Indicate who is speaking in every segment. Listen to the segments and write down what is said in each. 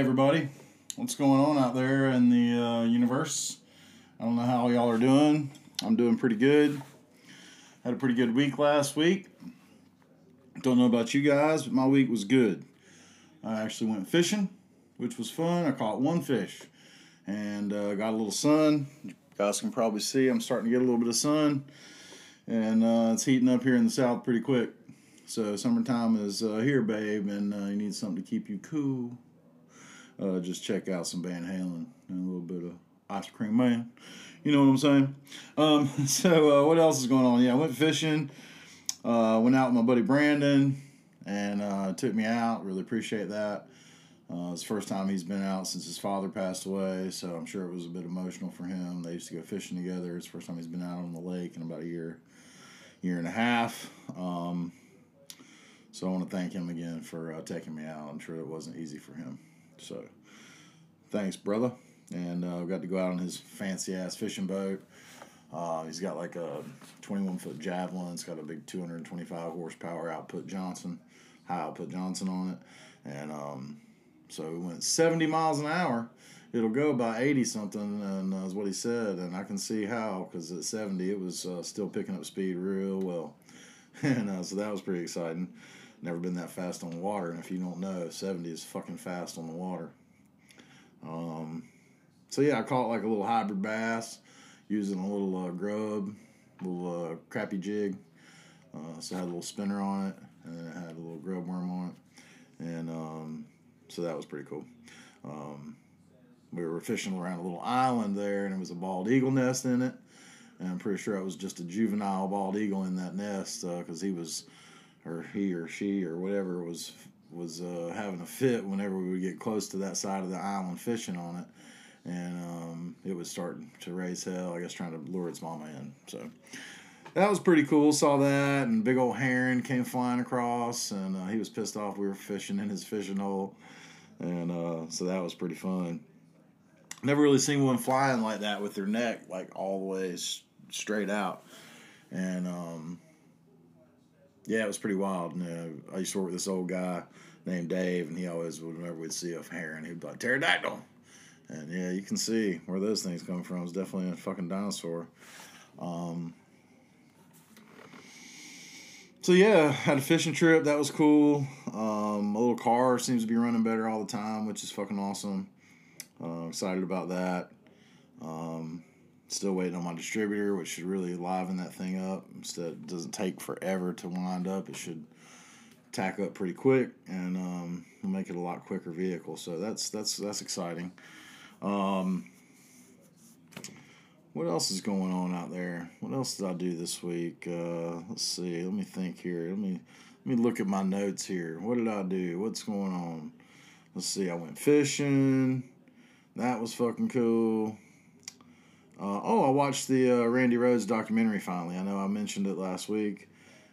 Speaker 1: everybody. What's going on out there in the uh, universe? I don't know how y'all are doing. I'm doing pretty good. Had a pretty good week last week. Don't know about you guys, but my week was good. I actually went fishing, which was fun. I caught one fish and uh, got a little sun. You guys can probably see I'm starting to get a little bit of sun, and uh, it's heating up here in the south pretty quick. So summertime is uh, here, babe, and uh, you need something to keep you cool. Uh, just check out some Van Halen and a little bit of Ice Cream Man. You know what I'm saying? Um, so uh, what else is going on? Yeah, I went fishing. Uh, went out with my buddy Brandon, and uh, took me out. Really appreciate that. Uh, it's the first time he's been out since his father passed away, so I'm sure it was a bit emotional for him. They used to go fishing together. It's the first time he's been out on the lake in about a year, year and a half. Um, so I want to thank him again for uh, taking me out. I'm sure it wasn't easy for him. So thanks, brother. And uh, got to go out on his fancy ass fishing boat. Uh, he's got like a 21 foot javelin. It's got a big 225 horsepower output Johnson, high output Johnson on it. And um, so we went 70 miles an hour. It'll go by 80 something, and uh, is what he said. And I can see how, because at 70 it was uh, still picking up speed real well. and uh, so that was pretty exciting never been that fast on the water. And if you don't know, 70 is fucking fast on the water. Um, so yeah, I caught like a little hybrid bass using a little uh, grub, little uh, crappy jig. Uh, so I had a little spinner on it, and then it had a little grub worm on it, and um, so that was pretty cool. Um, we were fishing around a little island there, and it was a bald eagle nest in it. And I'm pretty sure it was just a juvenile bald eagle in that nest because uh, he was or he or she or whatever was was uh, having a fit whenever we would get close to that side of the island fishing on it, and um, it was starting to raise hell. I guess trying to lure its mama in. So that was pretty cool. Saw that, and big old heron came flying across, and uh, he was pissed off. We were fishing in his fishing hole, and uh, so that was pretty fun. Never really seen one flying like that with their neck like all the way straight out, and um, yeah, it was pretty wild. And, I used to work with this old guy named Dave, and he always, would, whenever we'd see a heron, he'd be like, pterodactyl. And yeah, you can see where those things come from. It's definitely a fucking dinosaur. Um, so yeah, had a fishing trip. That was cool. Um, my little car seems to be running better all the time, which is fucking awesome. Uh, excited about that. Um, Still waiting on my distributor, which should really liven that thing up. Instead, it doesn't take forever to wind up. It should tack up pretty quick and um, make it a lot quicker vehicle. So that's that's that's exciting. Um, what else is going on out there? What else did I do this week? Uh, let's see. Let me think here. Let me let me look at my notes here. What did I do? What's going on? Let's see. I went fishing. That was fucking cool. Uh, oh, I watched the uh, Randy Rhoads documentary finally. I know I mentioned it last week.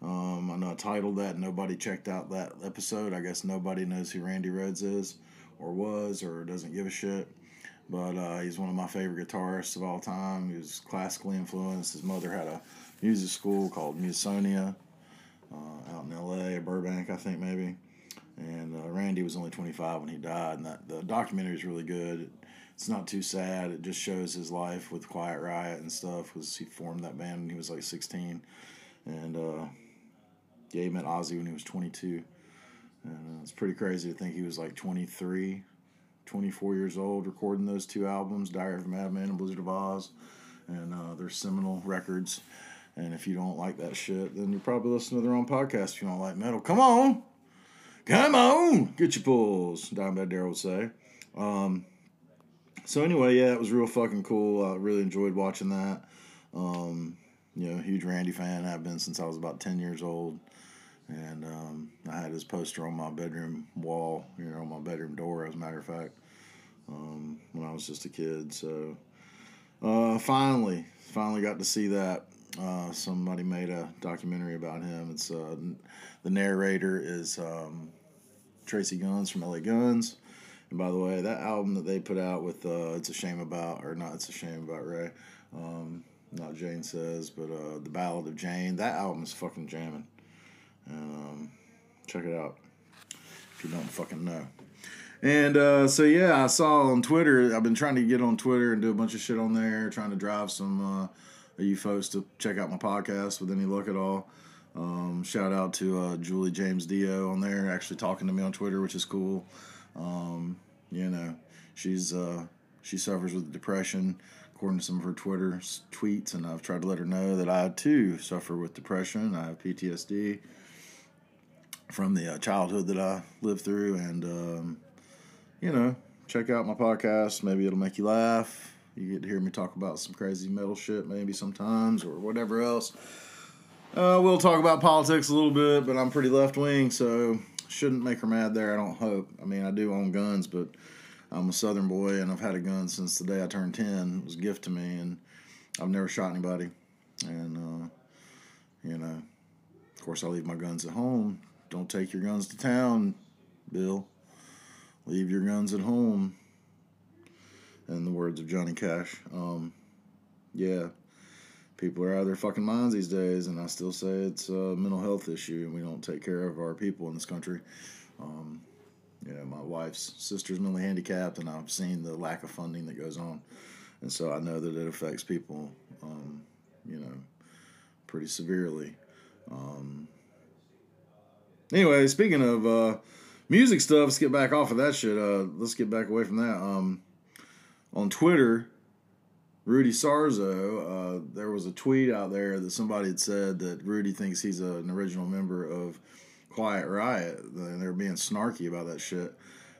Speaker 1: Um, I know I titled that. Nobody checked out that episode. I guess nobody knows who Randy Rhoads is, or was, or doesn't give a shit. But uh, he's one of my favorite guitarists of all time. He was classically influenced. His mother had a music school called Musonia uh, out in L.A. Burbank, I think maybe. And uh, Randy was only 25 when he died, and that the documentary is really good it's not too sad. It just shows his life with Quiet Riot and stuff because he formed that band when he was like 16. And uh, he met Ozzy when he was 22. And uh, it's pretty crazy to think he was like 23, 24 years old recording those two albums, Diary of a Madman and Blizzard of Oz. And uh, they're seminal records. And if you don't like that shit, then you're probably listening to the wrong podcast if you don't like metal. Come on! Come on! Get your pulls, Dimebag Darrell would say. Um, so anyway, yeah, it was real fucking cool. I really enjoyed watching that. Um, you know, huge Randy fan. I've been since I was about ten years old, and um, I had his poster on my bedroom wall. You know, on my bedroom door, as a matter of fact, um, when I was just a kid. So uh, finally, finally got to see that. Uh, somebody made a documentary about him. It's uh, the narrator is um, Tracii Guns from LA Guns. And by the way, that album that they put out with uh, "It's a Shame About" or not, "It's a Shame About Ray," um, not Jane says, but uh, the Ballad of Jane. That album is fucking jamming. Um, check it out if you don't fucking know. And uh, so yeah, I saw on Twitter. I've been trying to get on Twitter and do a bunch of shit on there, trying to drive some uh, of you folks to check out my podcast with any luck at all. Um, shout out to uh, Julie James Dio on there, actually talking to me on Twitter, which is cool. Um, you know, she's uh, she suffers with depression, according to some of her Twitter tweets, and I've tried to let her know that I too suffer with depression. I have PTSD from the uh, childhood that I lived through, and um, you know, check out my podcast. Maybe it'll make you laugh. You get to hear me talk about some crazy metal shit, maybe sometimes, or whatever else. Uh, we'll talk about politics a little bit, but I'm pretty left wing, so shouldn't make her mad there. I don't hope. I mean, I do own guns, but I'm a Southern boy, and I've had a gun since the day I turned ten. It was a gift to me, and I've never shot anybody. And uh, you know, of course, I leave my guns at home. Don't take your guns to town, Bill. Leave your guns at home. In the words of Johnny Cash. Um, yeah, people are out of their fucking minds these days, and I still say it's a mental health issue, and we don't take care of our people in this country. Um, you know, my wife's sister's mentally handicapped, and I've seen the lack of funding that goes on, and so I know that it affects people, um, you know, pretty severely. Um, anyway, speaking of uh, music stuff, let's get back off of that shit. Uh, let's get back away from that. Um, on Twitter, Rudy Sarzo, uh, there was a tweet out there that somebody had said that Rudy thinks he's a, an original member of Quiet Riot, and they're being snarky about that shit.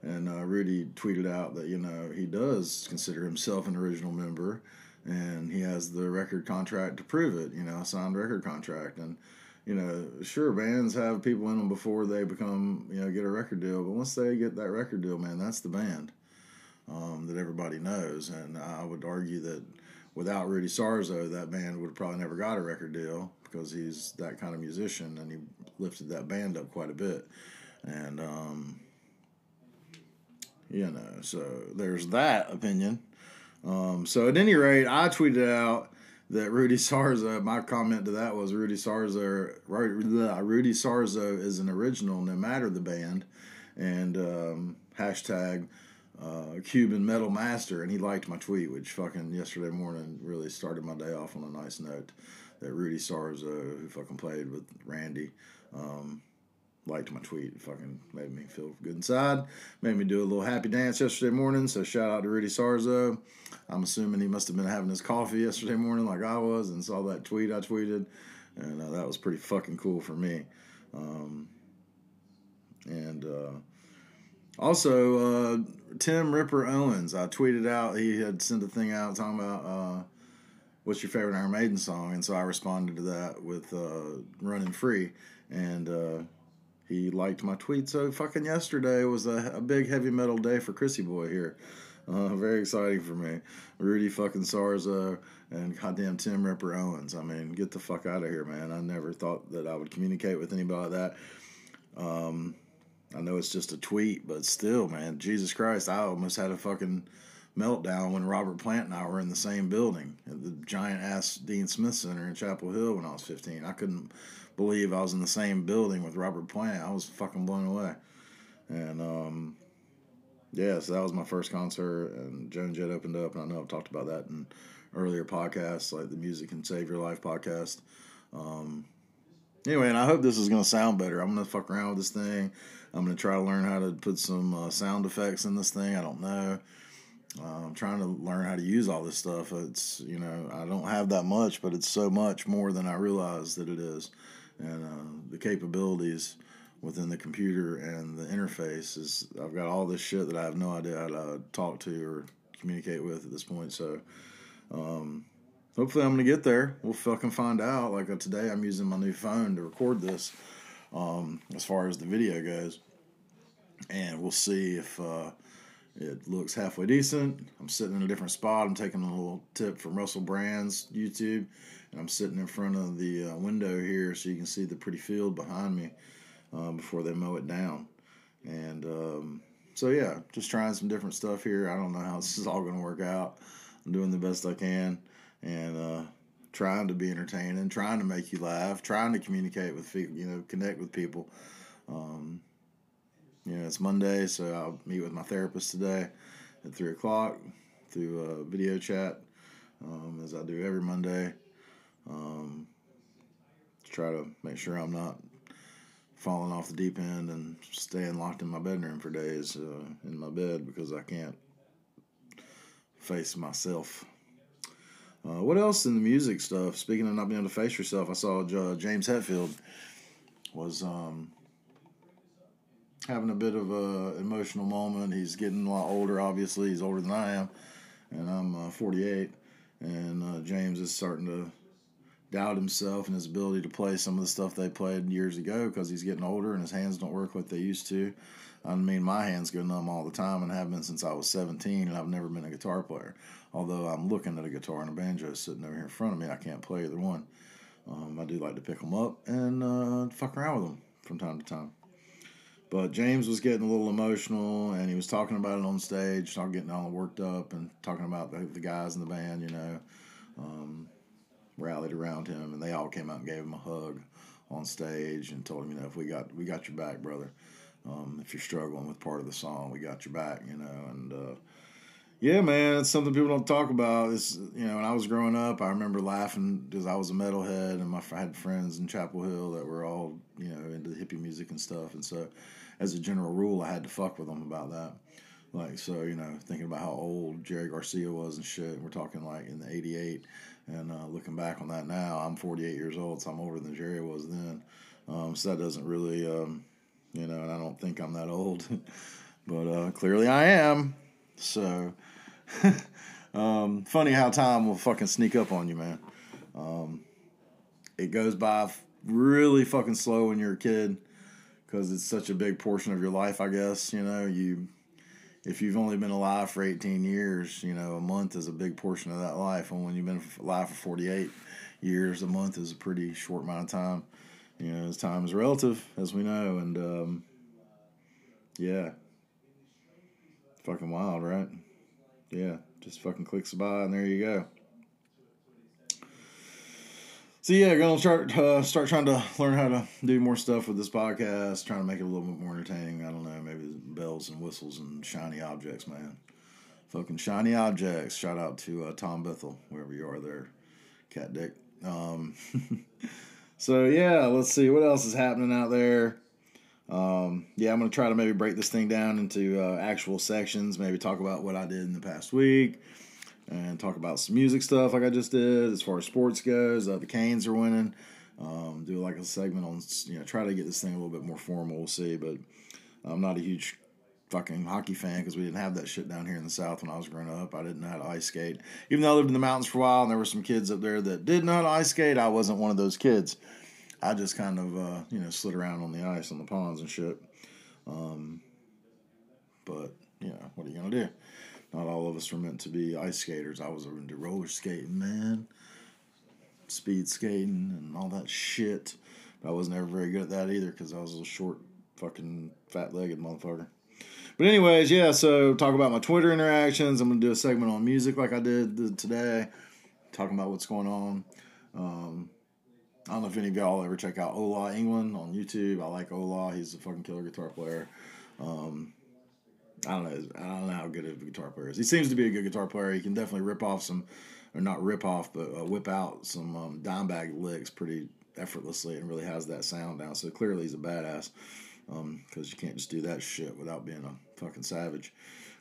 Speaker 1: And uh, Rudy tweeted out that you know he does consider himself an original member, and he has the record contract to prove it. You know, signed record contract, and you know, sure, bands have people in them before they become, you know, get a record deal. But once they get that record deal, man, that's the band um, that everybody knows. And I would argue that without Rudy Sarzo, that band would have probably never got a record deal because he's that kind of musician and he lifted that band up quite a bit. And, um, you know, so there's that opinion. Um, so at any rate, I tweeted out that Rudy Sarzo, my comment to that was Rudy Sarzo, Rudy Sarzo is an original no matter the band, and um, hashtag uh, Cuban Metal Master, and he liked my tweet, which fucking yesterday morning really started my day off on a nice note. That Rudy Sarzo, who fucking played with Randy, um, liked my tweet. It fucking made me feel good inside. Made me do a little happy dance yesterday morning. So shout out to Rudy Sarzo. I'm assuming he must have been having his coffee yesterday morning like I was and saw that tweet I tweeted. And uh, that was pretty fucking cool for me. Um, and uh, also, uh, Tim Ripper Owens, I tweeted out, he had sent a thing out talking about uh, what's your favorite Iron Maiden song. And so I responded to that with uh, Running Free. And uh, he liked my tweet. So fucking yesterday was a, a big heavy metal day for Chrissy Boy here. Uh, very exciting for me. Rudy fucking Sarzo and goddamn Tim Ripper Owens. I mean, get the fuck out of here, man. I never thought that I would communicate with anybody like that. Um, I know it's just a tweet, but still, man, Jesus Christ, I almost had a fucking meltdown when Robert Plant and I were in the same building at the giant ass Dean Smith Center in Chapel Hill when I was 15. I couldn't believe I was in the same building with Robert Plant. I was fucking blown away. And um, yeah, so that was my first concert, and Joan Jett opened up, and I know I've talked about that in earlier podcasts, like the Music Can Save Your Life podcast. Um, anyway, and I hope this is going to sound better. I'm going to fuck around with this thing. I'm going to try to learn how to put some uh, sound effects in this thing. I don't know. Uh, I'm trying to learn how to use all this stuff. It's, you know, I don't have that much, but it's so much more than I realize that it is. And uh, the capabilities within the computer and the interface is, I've got all this shit that I have no idea how to talk to or communicate with at this point. So, um, hopefully I'm going to get there. We'll fucking find out. Like uh, today, I'm using my new phone to record this um, as far as the video goes. And we'll see if uh, it looks halfway decent. I'm sitting in a different spot. I'm taking a little tip from Russell Brand's YouTube. And I'm sitting in front of the uh, window here so you can see the pretty field behind me uh, before they mow it down. And um, so, yeah, just trying some different stuff here. I don't know how this is all going to work out. I'm doing the best I can. And uh, trying to be entertaining, trying to make you laugh, trying to communicate with people, you know, connect with people. Um, you know, it's Monday, so I'll meet with my therapist today at three o'clock through a video chat, um, as I do every Monday. Um, to try to make sure I'm not falling off the deep end and staying locked in my bedroom for days uh, in my bed because I can't face myself. Uh, what else in the music stuff? Speaking of not being able to face yourself, I saw uh, James Hetfield was um, having a bit of a emotional moment. He's getting a lot older. Obviously, he's older than I am, and I'm uh, 48. And uh, James is starting to doubt himself and his ability to play some of the stuff they played years ago because he's getting older and his hands don't work like they used to. I mean, my hands go numb all the time and have been since I was 17, and I've never been a guitar player. Although I'm looking at a guitar and a banjo sitting over here in front of me, I can't play either one. Um, I do like to pick them up and uh, fuck around with them from time to time. But James was getting a little emotional, and he was talking about it on stage, talking, getting all worked up, and talking about the, the guys in the band, you know, um, rallied around him, and they all came out and gave him a hug on stage and told him, you know, if we got we got your back, brother. Um, if you're struggling with part of the song, we got your back, you know, and uh, yeah, man, it's something people don't talk about. It's you know, when I was growing up, I remember laughing because I was a metalhead, and my I had friends in Chapel Hill that were all you know into hippie music and stuff, and so as a general rule, I had to fuck with them about that. Like so, you know, thinking about how old Jerry Garcia was and shit. We're talking like in the '88, and uh, looking back on that now, I'm 48 years old, so I'm older than Jerry was then. Um, so that doesn't really, um, you know, and I don't think I'm that old, but uh, clearly I am. So um, funny how time will fucking sneak up on you, man. Um, it goes by really fucking slow when you're a kid because it's such a big portion of your life. I guess you know you. If you've only been alive for 18 years, you know, a month is a big portion of that life. And when you've been alive for 48 years, a month is a pretty short amount of time. You know, time is relative, as we know. And, um, yeah. Fucking wild, right? Yeah, just fucking clicks by, and there you go. So yeah, gonna start uh, start trying to learn how to do more stuff with this podcast. Trying to make it a little bit more entertaining. I don't know, maybe bells and whistles and shiny objects, man. Fucking shiny objects. Shout out to uh, Tom Bethel, wherever you are there, cat dick. Um, so yeah, let's see what else is happening out there. Um, yeah, I'm gonna try to maybe break this thing down into uh, actual sections. Maybe talk about what I did in the past week and talk about some music stuff like I just did. As far as sports goes, uh, the Canes are winning. Um, do like a segment on, you know, try to get this thing a little bit more formal. We'll see, but I'm not a huge fucking hockey fan because we didn't have that shit down here in the South when I was growing up. I didn't know how to ice skate. Even though I lived in the mountains for a while and there were some kids up there that did know how to ice skate, I wasn't one of those kids. I just kind of, uh, you know, slid around on the ice on the ponds and shit. Um, but, you know, what are you going to do? Not all of us were meant to be ice skaters. I was into roller skating, man. Speed skating and all that shit. But I wasn't ever very good at that either because I was a short, fucking, fat legged motherfucker. But, anyways, yeah, so talk about my Twitter interactions. I'm to do a segment on music like I did today, talking about what's going on. Um, I don't know if any of y'all ever check out Ola Englund on YouTube. I like Ola. He's a fucking killer guitar player. Um, I don't know. I don't know how good of a guitar player is. He seems to be a good guitar player. He can definitely rip off some, or not rip off, but uh, whip out some um, Dimebag licks pretty effortlessly and really has that sound down. So clearly he's a badass because um, you can't just do that shit without being a fucking savage.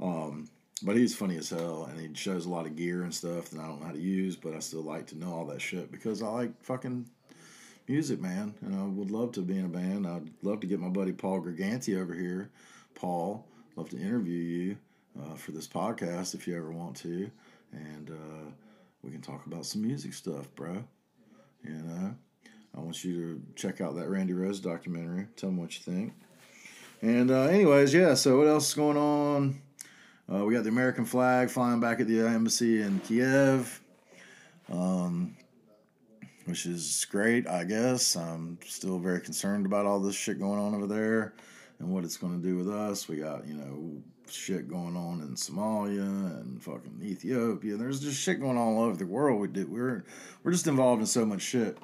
Speaker 1: Um, but he's funny as hell and he shows a lot of gear and stuff that I don't know how to use, but I still like to know all that shit because I like fucking music, man. And I would love to be in a band. I'd love to get my buddy Paul Griganti over here. Paul love to interview you uh, for this podcast if you ever want to, and uh, we can talk about some music stuff, bro. You know, I want you to check out that Randy Rhoads documentary. Tell them what you think. And uh, anyways, yeah. So what else is going on? Uh, we got the American flag flying back at the embassy in Kiev, um, which is great, I guess. I'm still very concerned about all this shit going on over there and what it's going to do with us. We got, you know, shit going on in Somalia and fucking Ethiopia. There's just shit going on all over the world. We do we're we're just involved in so much shit,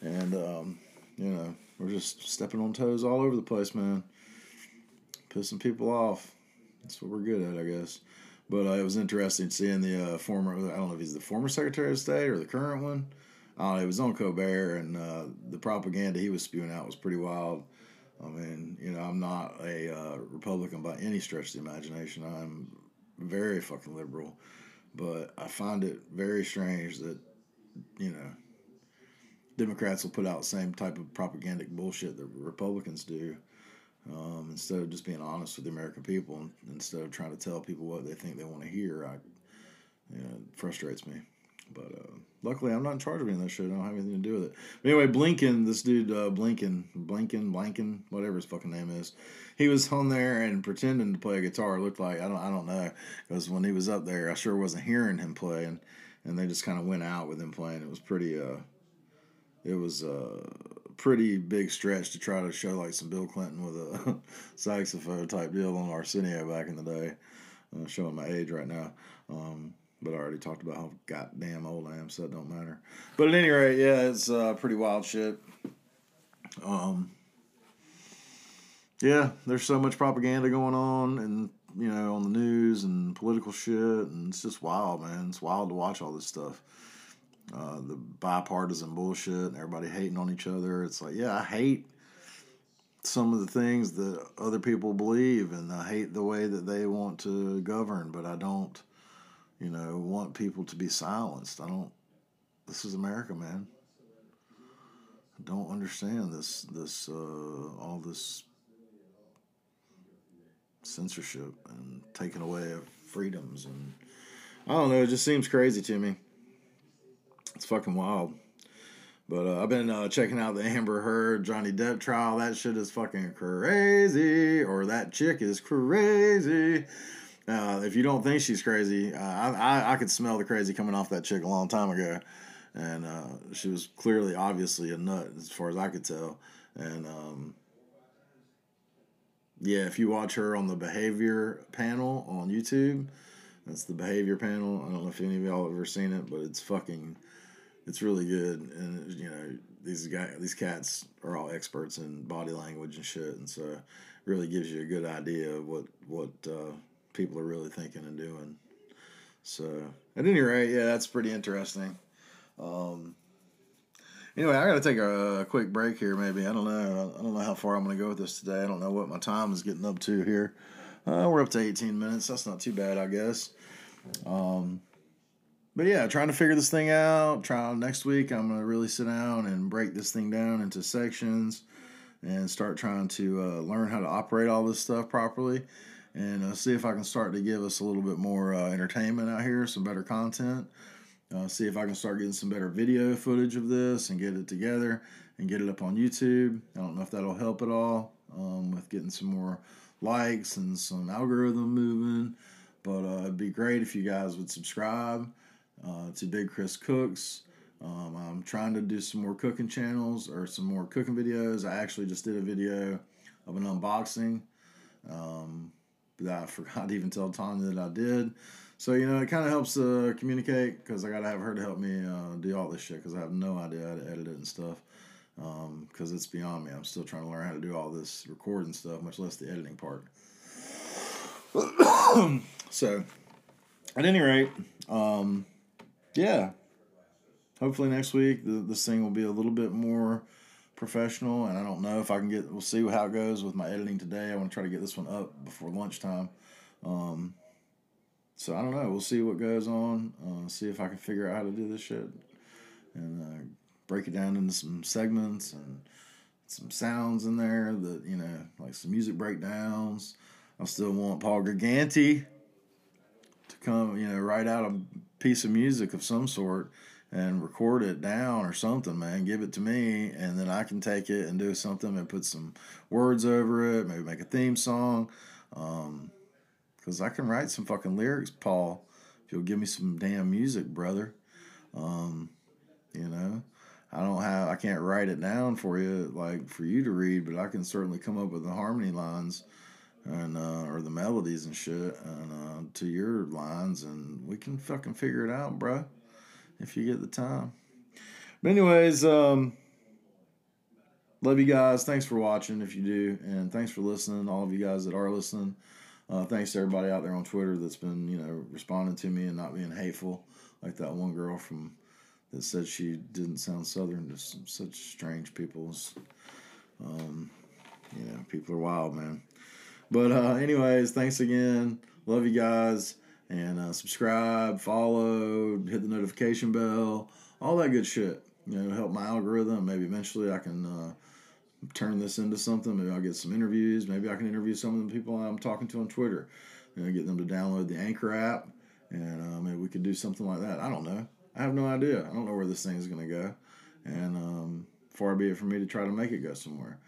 Speaker 1: and um, you know we're just stepping on toes all over the place, man. pissing people off. That's what we're good at, I guess. But uh, it was interesting seeing the uh, former, I don't know if he's the former Secretary of State or the current one. Uh, it was on Colbert, and uh, the propaganda he was spewing out was pretty wild. I mean, you know, I'm not a uh, Republican by any stretch of the imagination. I'm very fucking liberal, but I find it very strange that, you know, Democrats will put out the same type of propagandic bullshit that Republicans do. Um, instead of just being honest with the American people, instead of trying to tell people what they think they want to hear, I, you know, it frustrates me. But uh, luckily, I'm not in charge of any of that shit. I don't have anything to do with it. But anyway, Blinken, this dude, uh, Blinken, Blinken, Blinken, whatever his fucking name is, he was on there and pretending to play a guitar. It looked like I don't, I don't know, because when he was up there, I sure wasn't hearing him play, and, and they just kind of went out with him playing. It was pretty, uh, it was a pretty big stretch to try to show like some Bill Clinton with a saxophone type deal on Arsenio back in the day. I'm showing my age right now. Um, but I already talked about how goddamn old I am, so it don't matter. But at any rate, yeah, it's uh, pretty wild shit. Um, yeah, there's so much propaganda going on, and you know, on the news and political shit, and it's just wild, man. It's wild to watch all this stuff. Uh, the bipartisan bullshit and everybody hating on each other. It's like, yeah, I hate some of the things that other people believe, and I hate the way that they want to govern, but I don't you know, want people to be silenced. I don't. This is America, man. I don't understand this. This uh, all this censorship and taking away of freedoms and I don't know. It just seems crazy to me. It's fucking wild. But uh, I've been uh, checking out the Amber Heard Johnny Depp trial. That shit is fucking crazy. Or that chick is crazy. Uh, if you don't think she's crazy, uh, I, I, I could smell the crazy coming off that chick a long time ago, and uh, she was clearly, obviously, a nut as far as I could tell. And um, yeah, if you watch her on the behavior panel on YouTube, that's the behavior panel. I don't know if any of y'all have ever seen it, but it's fucking, it's really good. And you know, these guys, these cats are all experts in body language and shit, and so it really gives you a good idea of what what. Uh, people are really thinking and doing. So, at any rate, yeah, that's pretty interesting. Um, anyway, I got to take a, a, quick break here. Maybe I don't know. I don't know how far I'm going to go with this today. I don't know what my time is getting up to here. Uh, we're up to 18 minutes. That's not too bad, I guess. Um, but yeah, trying to figure this thing out. Try next week. I'm to really sit down and break this thing down into sections and start trying to uh, learn how to operate all this stuff properly and uh, see if I can start to give us a little bit more uh, entertainment out here, some better content. Uh, see if I can start getting some better video footage of this and get it together and get it up on YouTube. I don't know if that'll help at all um, with getting some more likes and some algorithm moving, but uh, it'd be great if you guys would subscribe uh, to Big Chris Cooks. Um, I'm trying to do some more cooking channels or some more cooking videos. I actually just did a video of an unboxing. Um, that I forgot to even tell Tanya that I did. So you know, it kind of helps uh, communicate because I gotta have her to help me uh, do all this shit because I have no idea how to edit it and stuff. Because um, it's beyond me. I'm still trying to learn how to do all this recording stuff, much less the editing part. so, at any rate, um, yeah. Hopefully next week the, this thing will be a little bit more professional, and I don't know if I can get. We'll see how it goes with my editing today. I want to try to get this one up before lunchtime. Um, so I don't know. We'll see what goes on. Uh, see if I can figure out how to do this shit, and uh, break it down into some segments and some sounds in there that you know, like some music breakdowns. I still want Paul Giganti to come, you know, write out a piece of music of some sort and record it down or something, man. Give it to me, and then I can take it and do something and put some words over it, maybe make a theme song. Because um, I can write some fucking lyrics, Paul, if you'll give me some damn music, brother. Um, you know, I don't have, I can't write it down for you, like for you to read, but I can certainly come up with the harmony lines and uh, or the melodies and shit and uh, to your lines, and we can fucking figure it out, bro, if you get the time. But anyways, um, love you guys. Thanks for watching if you do, and thanks for listening. All of you guys that are listening. Uh, thanks to everybody out there on Twitter that's been, you know, responding to me and not being hateful, like that one girl from that said she didn't sound Southern. Just such strange people. Um, you know, people are wild, man. But uh, anyways, thanks again. Love you guys, and uh, subscribe, follow, hit the notification bell, all that good shit. You know, help my algorithm. Maybe eventually I can. Uh, turn this into something. Maybe I'll get some interviews. Maybe I can interview some of the people I'm talking to on Twitter. You know, get them to download the Anchor app, and uh, maybe we could do something like that. I don't know. I have no idea. I don't know where this thing is going to go, and um, far be it for me to try to make it go somewhere.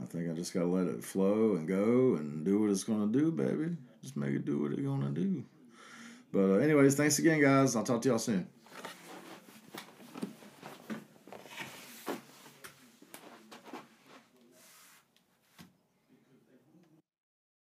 Speaker 1: I think I just got to let it flow and go and do what it's to do, baby. Just make it do what it's to do. But uh, anyways, thanks again, guys. I'll talk to y'all soon.